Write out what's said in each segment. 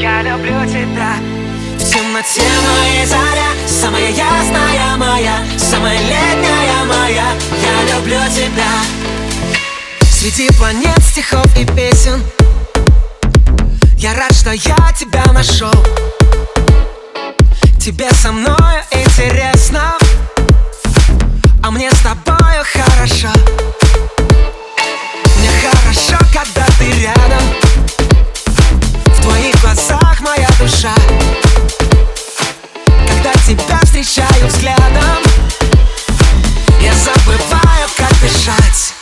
Я люблю тебя. В темноте моей заря Самая ясная моя Самая летняя моя Я люблю тебя. Среди планет, стихов и песен Я рад, что я тебя нашел Тебе со мною интересно А мне с тобою встречаю взглядом. Я забываю, как дышать.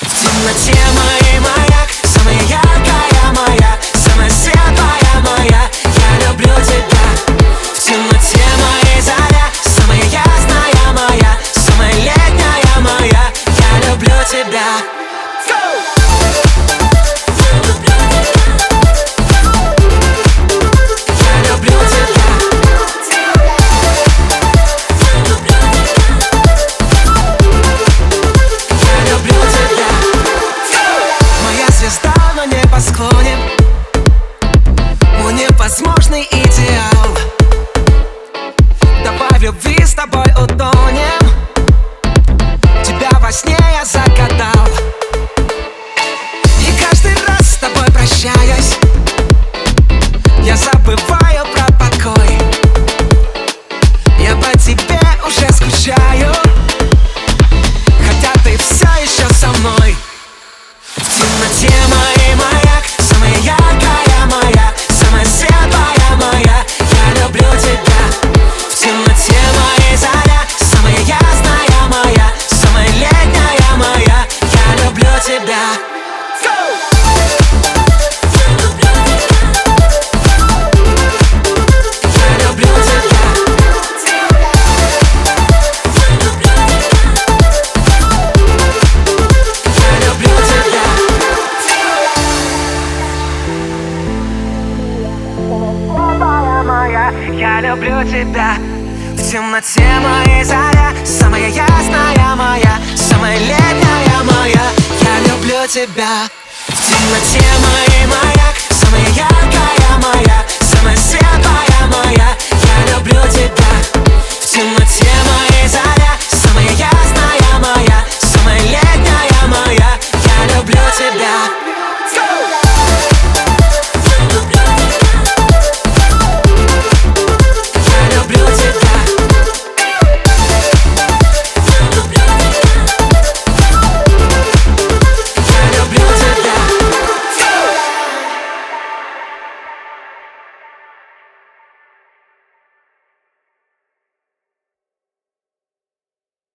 В темноте моей маяк Самая яркая моя Самая светлая моя. Я люблю тебя. В темноте моей заря Самая ясная моя Самая летняя моя. Я люблю тебя Мой люблю тебя. В темноте моей заря Самая ясная моя Самая летняя моя. Я люблю тебя. В темноте моей маяк Самая яркая моя